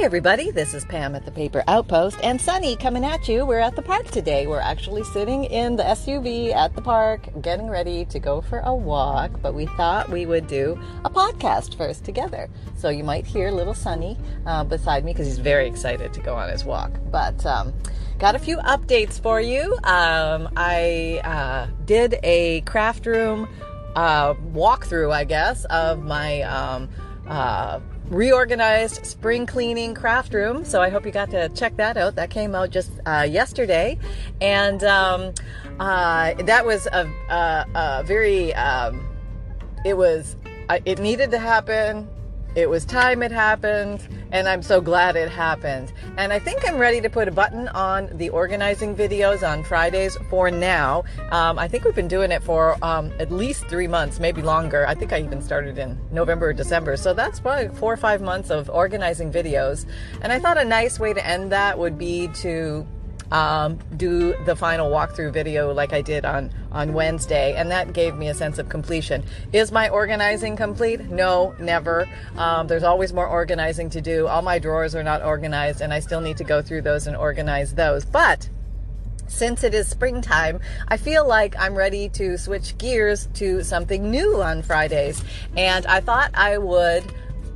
Hey everybody, this is Pam at the Paper Outpost and Sunny coming at you. We're at the park today. We're actually sitting in the SUV at the park getting ready to go for a walk, but we thought we would do a podcast first together. So you might hear little Sunny uh, beside me because he's very excited to go on his walk. But um, got a few updates for you. Um, I uh, did a craft room uh, walkthrough, I guess, of my um, uh, reorganized spring cleaning craft room. So I hope you got to check that out. That came out just uh, yesterday, and um, uh, that was a, a, a very. Um, it was. It needed to happen. It was time it happened, and I'm so glad it happened. And I think I'm ready to put a button on the organizing videos on Fridays for now. Um, I think we've been doing it for um, at least three months, maybe longer. I think I even started in November or December. So that's probably four or five months of organizing videos. And I thought a nice way to end that would be to um, do the final walkthrough video like I did on on Wednesday, and that gave me a sense of completion. Is my organizing complete? No, never. Um, there's always more organizing to do. All my drawers are not organized, and I still need to go through those and organize those. But since it is springtime, I feel like I'm ready to switch gears to something new on Fridays, and I thought I would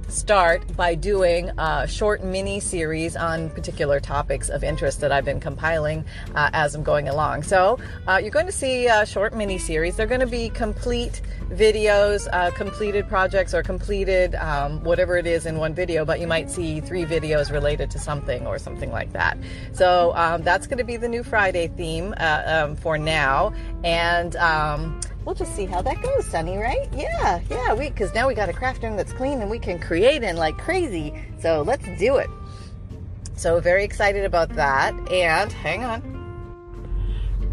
start by doing a short mini series on particular topics of interest that I've been compiling uh, as I'm going along. So uh, you're going to see a short mini series. They're going to be complete videos, uh, completed projects, or completed um, whatever it is in one video, but you might see three videos related to something or something like that. So um, that's going to be the new Friday theme uh, um, for now. And um, we'll just see how that goes, Sunny, right? Yeah, yeah, we because now we got a craft room that's clean and we can create in like crazy. So let's do it. So very excited about that. And hang on.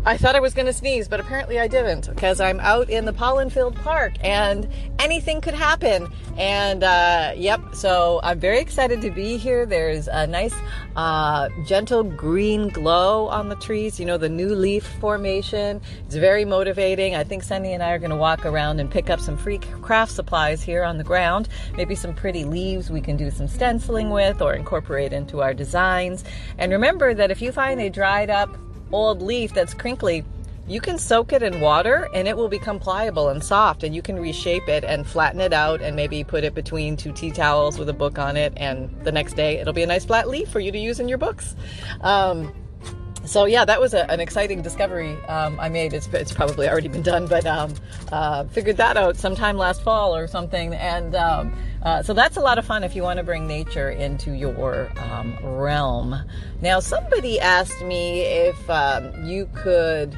I thought I was going to sneeze, but apparently I didn't because I'm out in the pollen filled park and anything could happen. And uh, yep, so I'm very excited to be here. There's a nice, uh, gentle green glow on the trees, you know, the new leaf formation. It's very motivating. I think Sunny and I are going to walk around and pick up some free craft supplies here on the ground. Maybe some pretty leaves we can do some stenciling with or incorporate into our designs. And remember that if you find a dried up old leaf that's crinkly, you can soak it in water and it will become pliable and soft and you can reshape it and flatten it out and maybe put it between two tea towels with a book on it and the next day it'll be a nice flat leaf for you to use in your books. Um, so yeah that was a, an exciting discovery um, i made it's, it's, probably already been done but um, uh, figured that out sometime last fall or something and um, uh, so that's a lot of fun if you want to bring nature into your um, realm. Now, somebody asked me if um, you could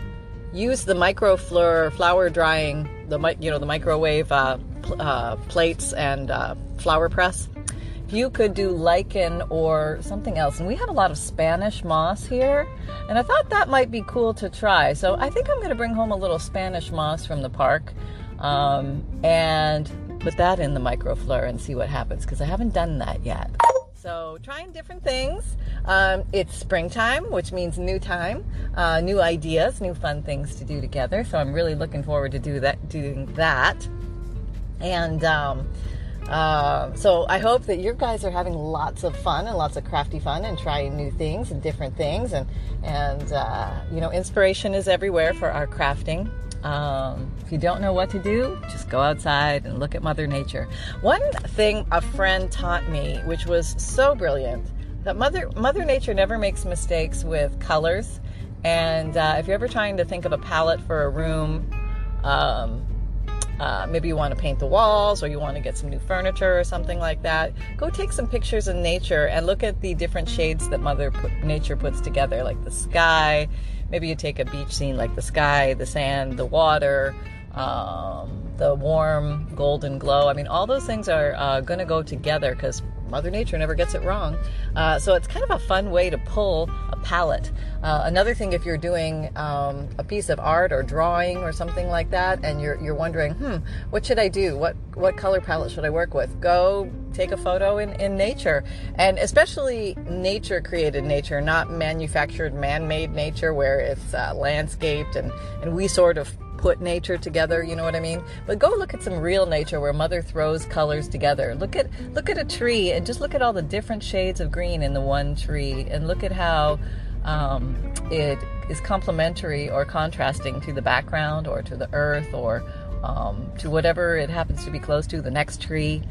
use the microfleur flower drying, the you know the microwave uh, pl- uh, plates and uh, flower press. You could do lichen or something else, and we have a lot of Spanish moss here, and I thought that might be cool to try. So I think I'm going to bring home a little Spanish moss from the park, um, and put that in the microfleur and see what happens because I haven't done that yet. So, trying different things. Um, it's springtime, which means new time, uh, new ideas, new fun things to do together. So, I'm really looking forward to do that, doing that. And um, uh, so, I hope that you guys are having lots of fun and lots of crafty fun and trying new things and different things. And and uh, you know, inspiration is everywhere for our crafting. Um, if you don't know what to do, just go outside and look at Mother Nature. One thing a friend taught me, which was so brilliant, that Mother Mother Nature never makes mistakes with colors. And uh, if you're ever trying to think of a palette for a room, um, uh, maybe you want to paint the walls or you want to get some new furniture or something like that. Go take some pictures in nature and look at the different shades that Mother put, Nature puts together, like the sky maybe you take a beach scene like the sky, the sand, the water, um, the warm golden glow. I mean, all those things are uh, going to go together because Mother Nature never gets it wrong. Uh, so it's kind of a fun way to pull a palette. Uh, another thing, if you're doing um, a piece of art or drawing or something like that, and you're you're wondering, hmm, what should I do? What what color palette should I work with? Go take a photo in, in nature, and especially nature created nature, not manufactured man made nature where it's uh, landscaped and and we sort of put nature together, you know what I mean? But go look at some real nature where mother throws colors together. Look at look at a tree and just look at all the different shades of green in the one tree and look at how um, it is complementary or contrasting to the background or to the earth or um, to whatever it happens to be close to, the next tree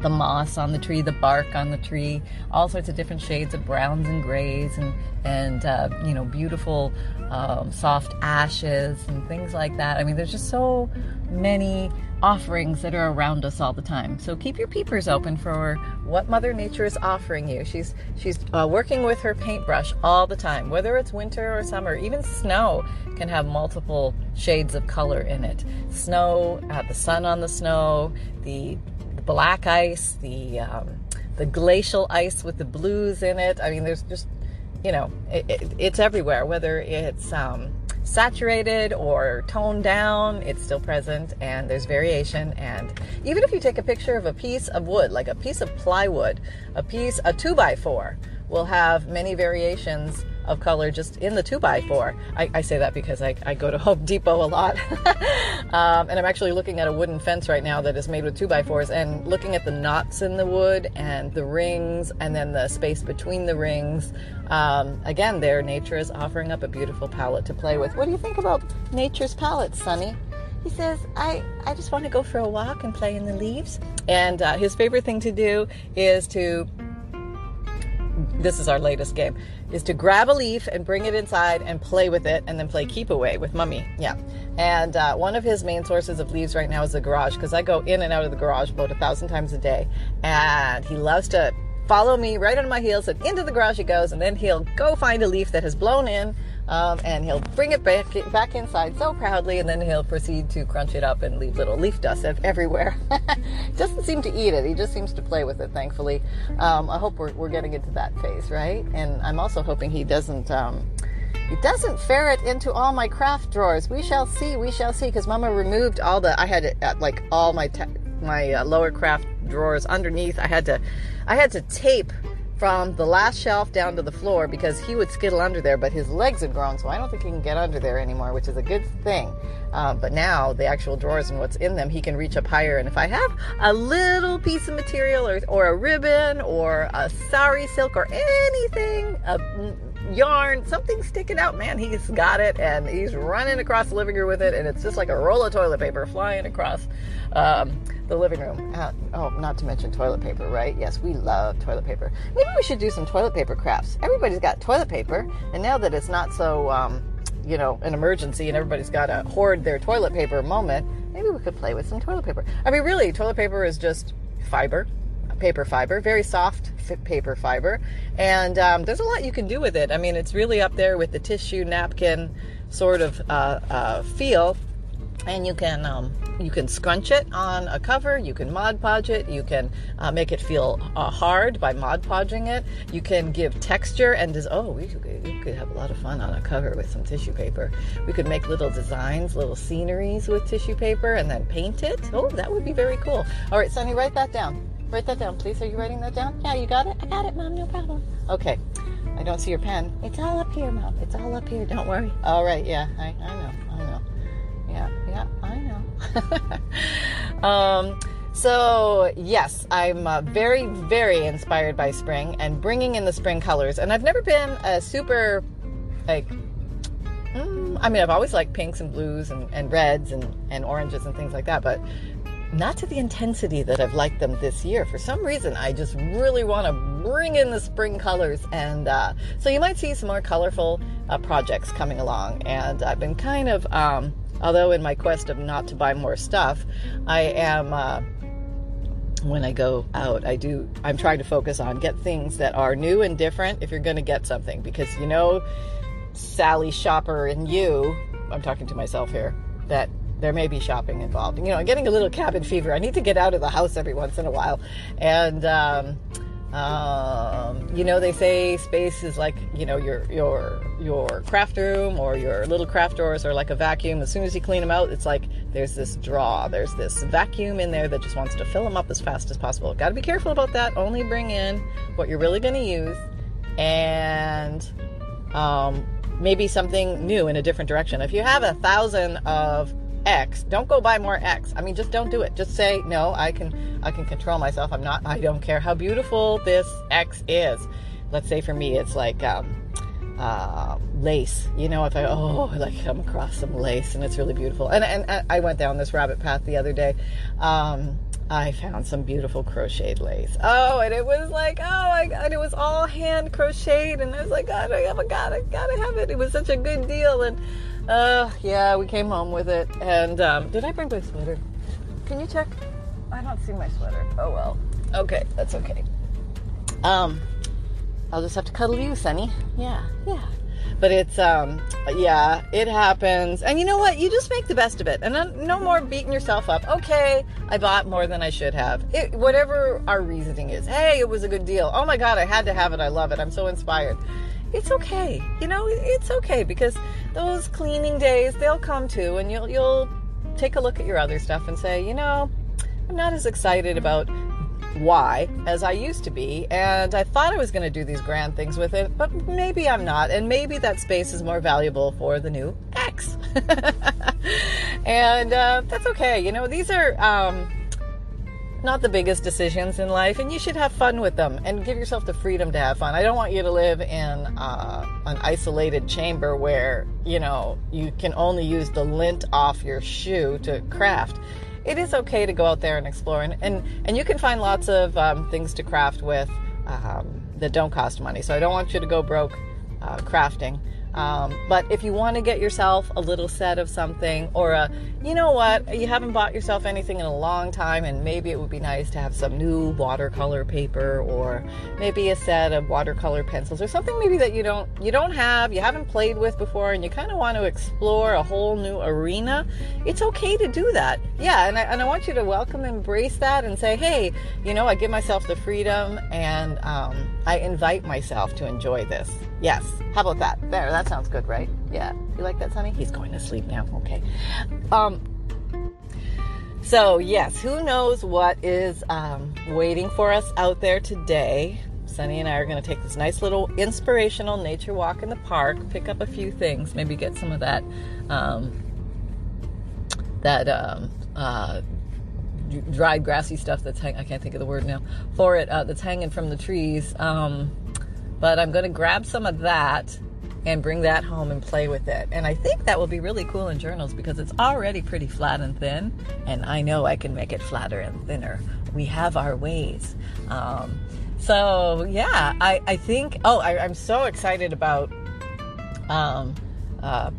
the moss on the tree, the bark on the tree, all sorts of different shades of browns and grays, and and uh, you know beautiful um, soft ashes and things like that. I mean, there's just so many offerings that are around us all the time. So keep your peepers open for what Mother Nature is offering you. She's she's uh, working with her paintbrush all the time, whether it's winter or summer. Even snow can have multiple shades of color in it. Snow, uh, the sun on the snow, the black ice, the um, the glacial ice with the blues in it. I mean, there's just you know, it, it, it's everywhere. Whether it's um, saturated or toned down, it's still present, and there's variation. And even if you take a picture of a piece of wood, like a piece of plywood, a piece, a two by four, will have many variations of color just in the 2x4. I, I say that because I, I, go to Home Depot a lot. um, and I'm actually looking at a wooden fence right now that is made with 2x4s and looking at the knots in the wood and the rings and then the space between the rings. Um, again, there, nature is offering up a beautiful palette to play with. What do you think about nature's palette, Sunny? He says, I, I just want to go for a walk and play in the leaves. And uh, his favorite thing to do is to this is our latest game, is to grab a leaf and bring it inside and play with it and then play keep away with mummy. Yeah. And uh, one of his main sources of leaves right now is the garage because I go in and out of the garage about a thousand times a day. And he loves to follow me right on my heels and into the garage he goes and then he'll go find a leaf that has blown in um, and he'll bring it back back inside so proudly, and then he'll proceed to crunch it up and leave little leaf dust everywhere. Doesn't seem to eat it; he just seems to play with it. Thankfully, um, I hope we're, we're getting into that phase, right? And I'm also hoping he doesn't. Um, he doesn't ferret into all my craft drawers. We shall see. We shall see. Because Mama removed all the. I had it at like all my te- my uh, lower craft drawers underneath. I had to, I had to tape from the last shelf down to the floor because he would skittle under there, but his legs had grown, so I don't think he can get under there anymore, which is a good thing. Uh, but now the actual drawers and what's in them, he can reach up higher. And if I have a little piece of material or, or a ribbon or a sari silk or anything, a yarn, something sticking out, man, he's got it and he's running across the living room with it, and it's just like a roll of toilet paper flying across. Um, the living room. Uh, oh, not to mention toilet paper, right? Yes, we love toilet paper. Maybe we should do some toilet paper crafts. Everybody's got toilet paper, and now that it's not so, um, you know, an emergency and everybody's got to hoard their toilet paper moment, maybe we could play with some toilet paper. I mean, really, toilet paper is just fiber, paper fiber, very soft paper fiber, and um, there's a lot you can do with it. I mean, it's really up there with the tissue napkin sort of uh, uh, feel and you can um, you can scrunch it on a cover you can mod podge it you can uh, make it feel uh, hard by mod podging it. You can give texture and des- oh we could, we could have a lot of fun on a cover with some tissue paper. We could make little designs little sceneries with tissue paper and then paint it. Oh that would be very cool. All right sonny write that down. Write that down please. Are you writing that down? Yeah you got it? I got it mom no problem. Okay. I don't see your pen. It's all up here mom. It's all up here. Don't worry. All right yeah i, I know um, so, yes, I'm uh, very, very inspired by spring and bringing in the spring colors. And I've never been a super, like, mm, I mean, I've always liked pinks and blues and, and reds and, and oranges and things like that, but not to the intensity that I've liked them this year. For some reason, I just really want to bring in the spring colors. And uh, so you might see some more colorful uh, projects coming along. And I've been kind of. Um, Although, in my quest of not to buy more stuff, I am. Uh, when I go out, I do. I'm trying to focus on get things that are new and different. If you're going to get something, because you know, Sally shopper and you. I'm talking to myself here. That there may be shopping involved. You know, I'm getting a little cabin fever. I need to get out of the house every once in a while, and. Um, um, you know, they say space is like you know your your your craft room or your little craft drawers are like a vacuum. As soon as you clean them out, it's like there's this draw, there's this vacuum in there that just wants to fill them up as fast as possible. Got to be careful about that. Only bring in what you're really going to use, and um, maybe something new in a different direction. If you have a thousand of X, don't go buy more X. I mean, just don't do it. Just say no. I can I can control myself. I'm not. I don't care how beautiful this X is. Let's say for me, it's like um, uh, lace. You know, if I oh like come across some lace and it's really beautiful. And and I went down this rabbit path the other day. Um, I found some beautiful crocheted lace. Oh, and it was like, oh my god, it was all hand crocheted, and I was like, God, I have gotta, gotta have it. It was such a good deal, and uh, yeah, we came home with it. And um, did I bring my sweater? Can you check? I don't see my sweater. Oh well. Okay, that's okay. Um, I'll just have to cuddle you, Sunny. Yeah, yeah but it's um yeah it happens. And you know what? You just make the best of it. And no more beating yourself up. Okay i bought more than i should have. It, whatever our reasoning is hey it was a good deal. Oh my god i had to have it. I love it. I'm so inspired. It's okay. You know it's okay because those cleaning days they'll come too. And you'll you'll take a look at your other stuff and say you know i'm not as excited about why as I used to be. And I thought I was going to do these grand things with it, but maybe I'm not. And maybe that space is more valuable for the new X. and uh, that's okay. You know, these are. Um, not the biggest decisions in life, and you should have fun with them and give yourself the freedom to have fun. I don't want you to live in uh, an isolated chamber where you know you can only use the lint off your shoe to craft it is okay to go out there and explore. And, and, and you can find lots of um, things to craft with um, that don't cost money. So I don't want you to go broke uh, crafting. Um, but if you want to get yourself a little set of something, or a, you know what, you haven't bought yourself anything in a long time, and maybe it would be nice to have some new watercolor paper, or maybe a set of watercolor pencils, or something maybe that you don't you don't have, you haven't played with before, and you kind of want to explore a whole new arena. It's okay to do that, yeah. And I, and I want you to welcome, embrace that, and say, hey, you know, I give myself the freedom, and um, I invite myself to enjoy this. Yes. How about that? There, that sounds good, right? Yeah. You like that, Sunny? He's going to sleep now. Okay. Um, so, yes, who knows what is um, waiting for us out there today? Sunny and I are going to take this nice little inspirational nature walk in the park, pick up a few things, maybe get some of that um, that um, uh, dried grassy stuff that's hang- I can't think of the word now for it uh, that's hanging from the trees. Um, but I'm going to grab some of that and bring that home and play with it. And I think that will be really cool in journals because it's already pretty flat and thin, and I know I can make it flatter and thinner. We have our ways. Um, so yeah, I, I think. Oh, I, am so excited about. Um, uh,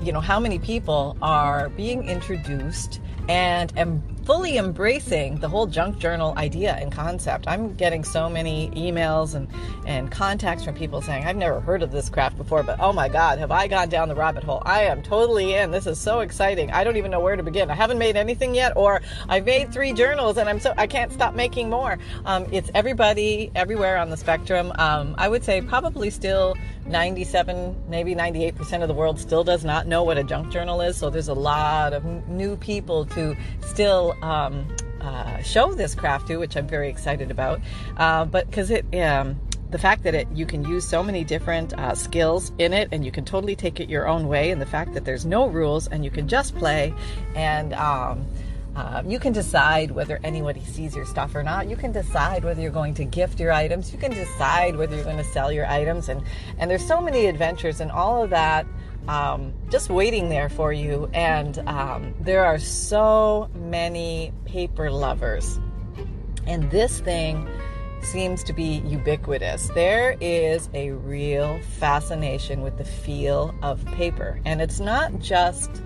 you know how many people are being introduced and am fully embracing the whole junk journal idea and concept. I'm getting so many emails and, and contacts from people saying, I've never heard of this craft before, but oh my God, have I gone down the rabbit hole? I am totally in. This is so exciting. I don't even know where to begin. I haven't made anything yet, or I've made three journals and I'm so, I can't stop making more. Um, it's everybody everywhere on the spectrum. Um, I would say probably still 97, maybe 98% of the world still does not know what a junk journal is. So there's a lot of new people to still um, uh, show this craft to, which I'm very excited about. Uh, but because it, um, the fact that it you can use so many different uh, skills in it and you can totally take it your own way and the fact that there's no rules and you can just play and um, um, you can decide whether anybody sees your stuff or not. You can decide whether you're going to gift your items. You can decide whether you're going to sell your items, and and there's so many adventures and all of that um, just waiting there for you. And um, there are so many paper lovers, and this thing seems to be ubiquitous. There is a real fascination with the feel of paper, and it's not just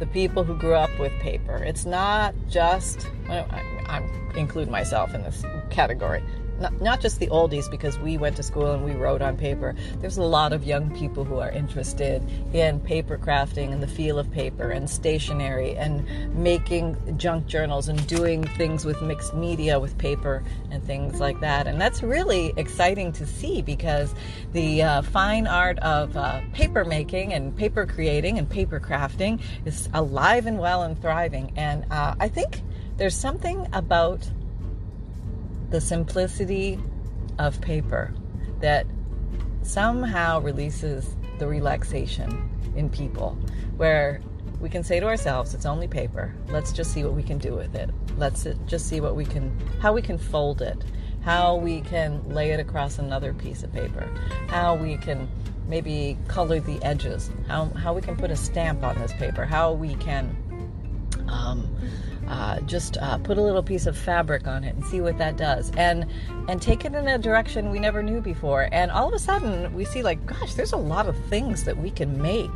the people who grew up with paper. It's not just, I, include myself in this category not, not just the oldies because we went to school and we wrote on paper. There's a lot of young people who are interested in paper crafting and the feel of paper and stationery and making junk journals and doing things with mixed media with paper and things like that. And that's really exciting to see because the uh, fine art of uh, paper making and paper creating and paper crafting is alive and well and thriving. And uh, I think there's something about the simplicity of paper that somehow releases the relaxation in people where we can say to ourselves, it's only paper. Let's just see what we can do with it. Let's just see what we can, how we can fold it, how we can lay it across another piece of paper, how we can maybe color the edges, how, how we can put a stamp on this paper, how we can um, uh, just uh, put a little piece of fabric on it and see what that does. And and take it in a direction we never knew before. And all of a sudden we see like gosh there's a lot of things that we can make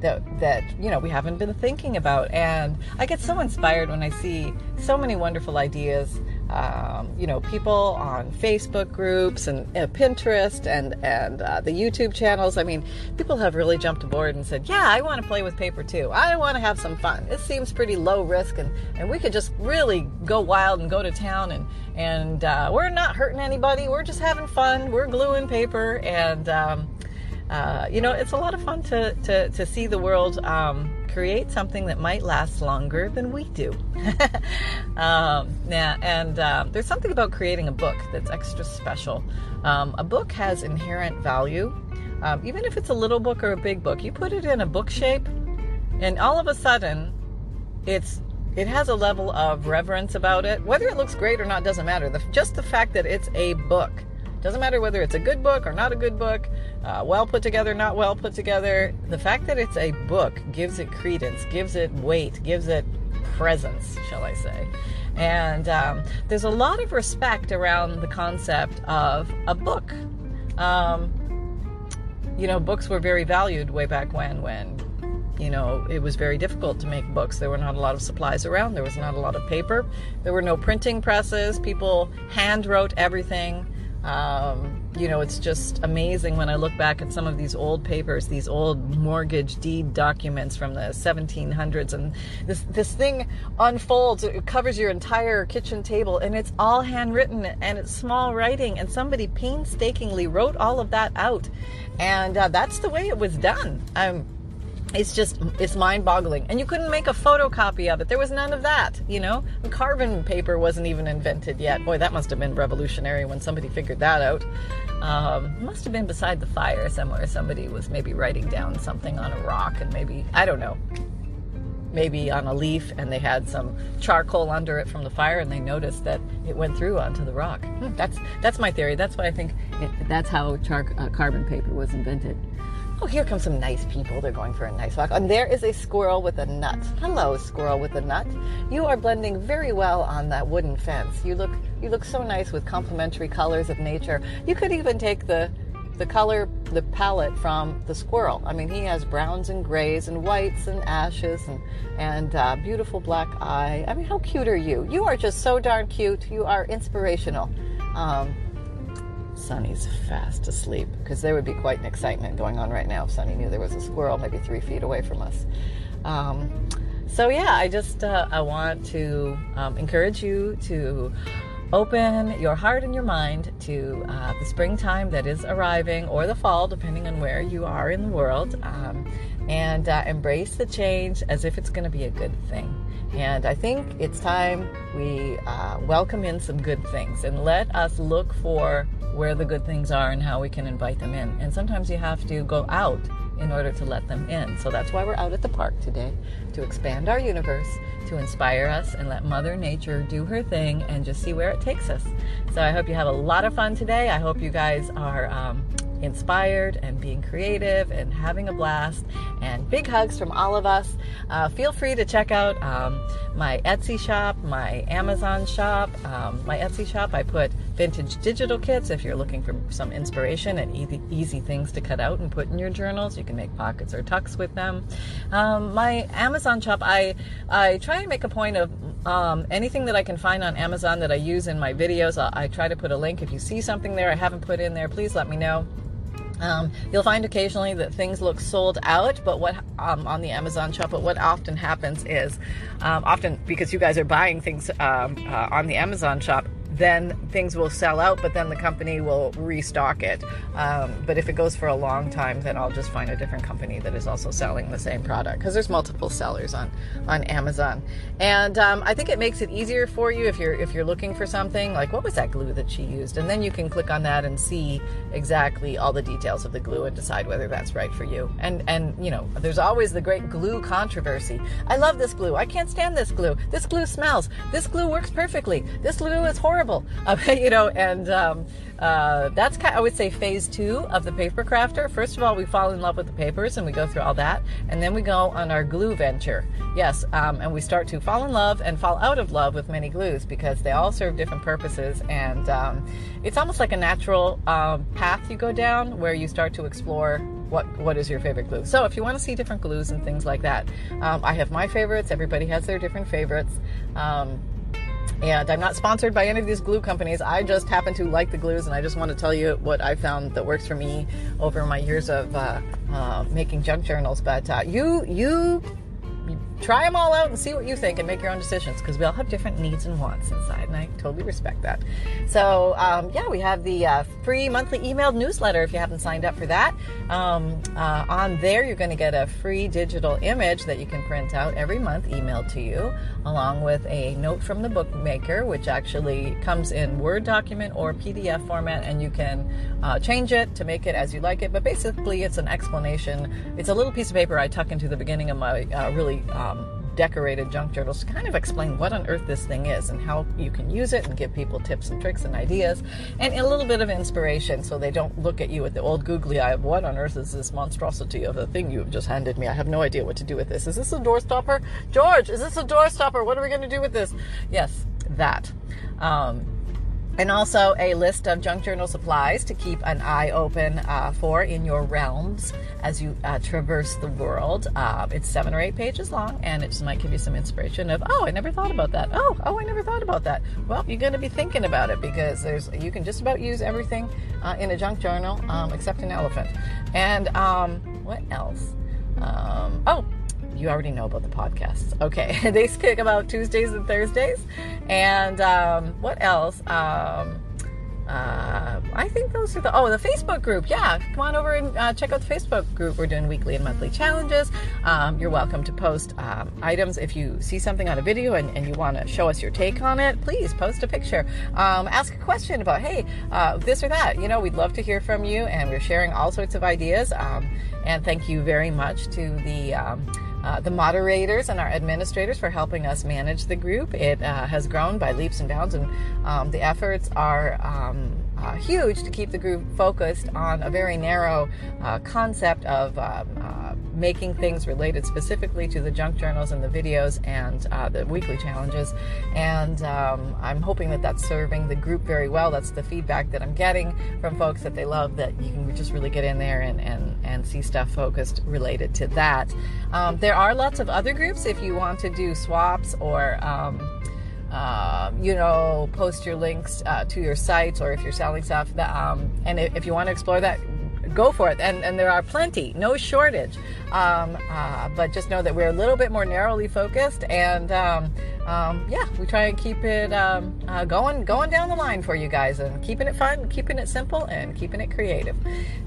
that that you know we haven't been thinking about. And i get so inspired when i see so many wonderful ideas um, you know people on facebook groups and uh, pinterest and and uh, the youtube channels. I mean people have really jumped aboard and said yeah i want to play with paper too. I want to have some fun. It seems pretty low risk and and we could just really go wild and go to town and and uh, we're not hurting anybody. We're just having fun. We're gluing paper and um, uh, you know, it's a lot of fun to, to, to see the world um, create something that might last longer than we do. um, yeah, and uh, there's something about creating a book that's extra special. Um, a book has inherent value, um, even if it's a little book or a big book. You put it in a book shape, and all of a sudden, it's it has a level of reverence about it. Whether it looks great or not doesn't matter. The, just the fact that it's a book doesn't matter whether it's a good book or not a good book, uh, well put together, not well put together. The fact that it's a book gives it credence, gives it weight, gives it presence, shall I say. And um, there's a lot of respect around the concept of a book. Um, you know, books were very valued way back when, when you know, it was very difficult to make books. There were not a lot of supplies around. There was not a lot of paper. There were no printing presses. People hand wrote everything. Um, you know, it's just amazing when I look back at some of these old papers, these old mortgage deed documents from the 1700s, and this this thing unfolds. It covers your entire kitchen table, and it's all handwritten and it's small writing, and somebody painstakingly wrote all of that out, and uh, that's the way it was done. It's just it's mind-boggling. And you couldn't make a photocopy of it. There was none of that you know? Carbon paper wasn't even invented yet. Boy that must have been revolutionary when somebody figured that out. Um, must have been beside the fire somewhere. Somebody was maybe writing down something on a rock and maybe i don't know maybe on a leaf and they had some charcoal under it from the fire and they noticed that it went through onto the rock. Hmm, that's that's my theory. That's why i think it, that's how char- uh, carbon paper was invented Oh, here come some nice people. They're going for a nice walk. And there is a squirrel with a nut. Hello, squirrel with a nut. You are blending very well on that wooden fence. You look you look so nice with complementary colors of nature. You could even take the the color, the palette from the squirrel. I mean, he has browns and grays and whites and ashes and and uh, beautiful black eye. I mean, how cute are you? You are just so darn cute. You are inspirational. Um, Sunny's fast asleep because there would be quite an excitement going on right now if Sunny knew there was a squirrel maybe three feet away from us. Um, so yeah, I just uh, I want to um, encourage you to open your heart and your mind to uh, the springtime that is arriving or the fall, depending on where you are in the world, um, and uh, embrace the change as if it's going to be a good thing. And I think it's time we uh, welcome in some good things and let us look for where the good things are and how we can invite them in. And sometimes you have to go out in order to let them in. So that's why we're out at the park today to expand our universe, to inspire us, and let Mother Nature do her thing and just see where it takes us. So I hope you have a lot of fun today. I hope you guys are. Um, inspired and being creative and having a blast. And big hugs from all of us. Uh, feel free to check out um, my Etsy shop, my Amazon shop. Um, my Etsy shop, I put vintage digital kits if you're looking for some inspiration and easy, easy things to cut out and put in your journals. You can make pockets or tucks with them. Um, my Amazon shop, I, I try and make a point of um, anything that I can find on Amazon that I use in my videos, I, I try to put a link. If you see something there I haven't put in there, please let me know. Um, you'll find occasionally that things look sold out, but what um, on the Amazon shop. But what often happens is, um, often because you guys are buying things um, uh, on the Amazon shop, then things will sell out, but then the company will restock it. Um, but if it goes for a long time, then I'll just find a different company that is also selling the same product because there's multiple sellers on on Amazon. And um, I think it makes it easier for you if you're if you're looking for something like what was that glue that she used, and then you can click on that and see exactly all the details of the glue and decide whether that's right for you. And and you know, there's always the great glue controversy. I love this glue. I can't stand this glue. This glue smells. This glue works perfectly. This glue is horrible. Uh, you know, and um, uh, that's kind of, I would say phase two of the paper crafter. First of all, we fall in love with the papers and we go through all that, and then we go on our glue venture. Yes, um, and we start to fall in love and fall out of love with many glues because they all serve different purposes, and um, it's almost like a natural um, path you go down where you start to explore what what is your favorite glue. So if you want to see different glues and things like that, um, I have my favorites. Everybody has their different favorites. Um, and I'm not sponsored by any of these glue companies. I just happen to like the glues, and I just want to tell you what I found that works for me over my years of uh, uh, making junk journals. But uh, you, you try them all out and see what you think and make your own decisions because we all have different needs and wants inside and i totally respect that. So um, yeah we have the uh, free monthly emailed newsletter if you haven't signed up for that. Um, uh, on there you're going to get a free digital image that you can print out every month emailed to you along with a note from the bookmaker which actually comes in word document or pdf format and you can uh, change it to make it as you like it. But basically it's an explanation. It's a little piece of paper i tuck into the beginning of my uh, really um, decorated junk journals to kind of explain what on earth this thing is and how you can use it and give people tips and tricks and ideas and a little bit of inspiration so they don't look at you with the old googly eye of what on earth is this monstrosity of a thing you've just handed me. I have no idea what to do with this. Is this a doorstopper? George, is this a doorstopper? What are we going to do with this? Yes, that. Um, and also a list of junk journal supplies to keep an eye open uh, for in your realms as you uh, traverse the world. Uh, it's seven or eight pages long, and it just might give you some inspiration of, oh, I never thought about that. Oh, oh, I never thought about that. Well, you're going to be thinking about it because there's you can just about use everything uh, in a junk journal um, except an elephant. And um, what else? Um, oh, you already know about the podcasts. Okay, they kick about Tuesdays and Thursdays. And um, what else? Um, uh, I think those are the oh the Facebook group. Yeah, come on over and uh, check out the Facebook group. We're doing weekly and monthly challenges. Um, you're welcome to post um, items if you see something on a video and, and you want to show us your take on it. Please post a picture. Um, ask a question about hey uh, this or that. You know we'd love to hear from you, and we're sharing all sorts of ideas. Um, and thank you very much to the um, uh, the moderators and our administrators for helping us manage the group. It uh, has grown by leaps and bounds, and um, the efforts are um, uh, huge to keep the group focused on a very narrow uh, concept of um, uh, making things related specifically to the junk journals and the videos and uh, the weekly challenges. And um, I'm hoping that that's serving the group very well. That's the feedback that I'm getting from folks that they love that you can just really get in there and, and, and see stuff focused related to that. Um, there are lots of other groups if you want to do swaps or um, um, you know, post your links uh, to your sites or if you're selling stuff. Um, and if you want to explore that, go for it. And, and there are plenty, no shortage. Um, uh, but just know that we're a little bit more narrowly focused, and um, um, yeah, we try and keep it um, uh, going, going down the line for you guys, and keeping it fun, keeping it simple, and keeping it creative.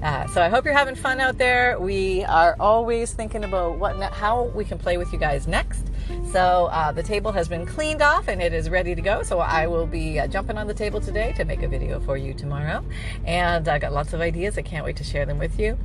Uh, so I hope you're having fun out there. We are always thinking about what, how we can play with you guys next. So uh, the table has been cleaned off and it is ready to go. So I will be uh, jumping on the table today to make a video for you tomorrow. And I got lots of ideas. I can't wait to share them with you.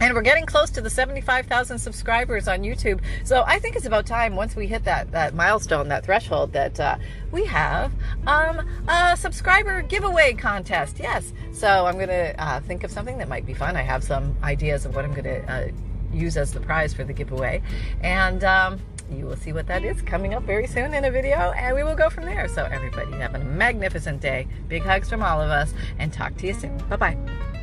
And we're getting close to the 75,000 subscribers on YouTube. So I think it's about time once we hit that, that milestone, that threshold, that uh, we have um, a subscriber giveaway contest. Yes. So I'm going to uh, think of something that might be fun. I have some ideas of what I'm going to uh, use as the prize for the giveaway. And um, you will see what that is coming up very soon in a video, and we will go from there. So, everybody, have a magnificent day. Big hugs from all of us, and talk to you soon. Bye bye.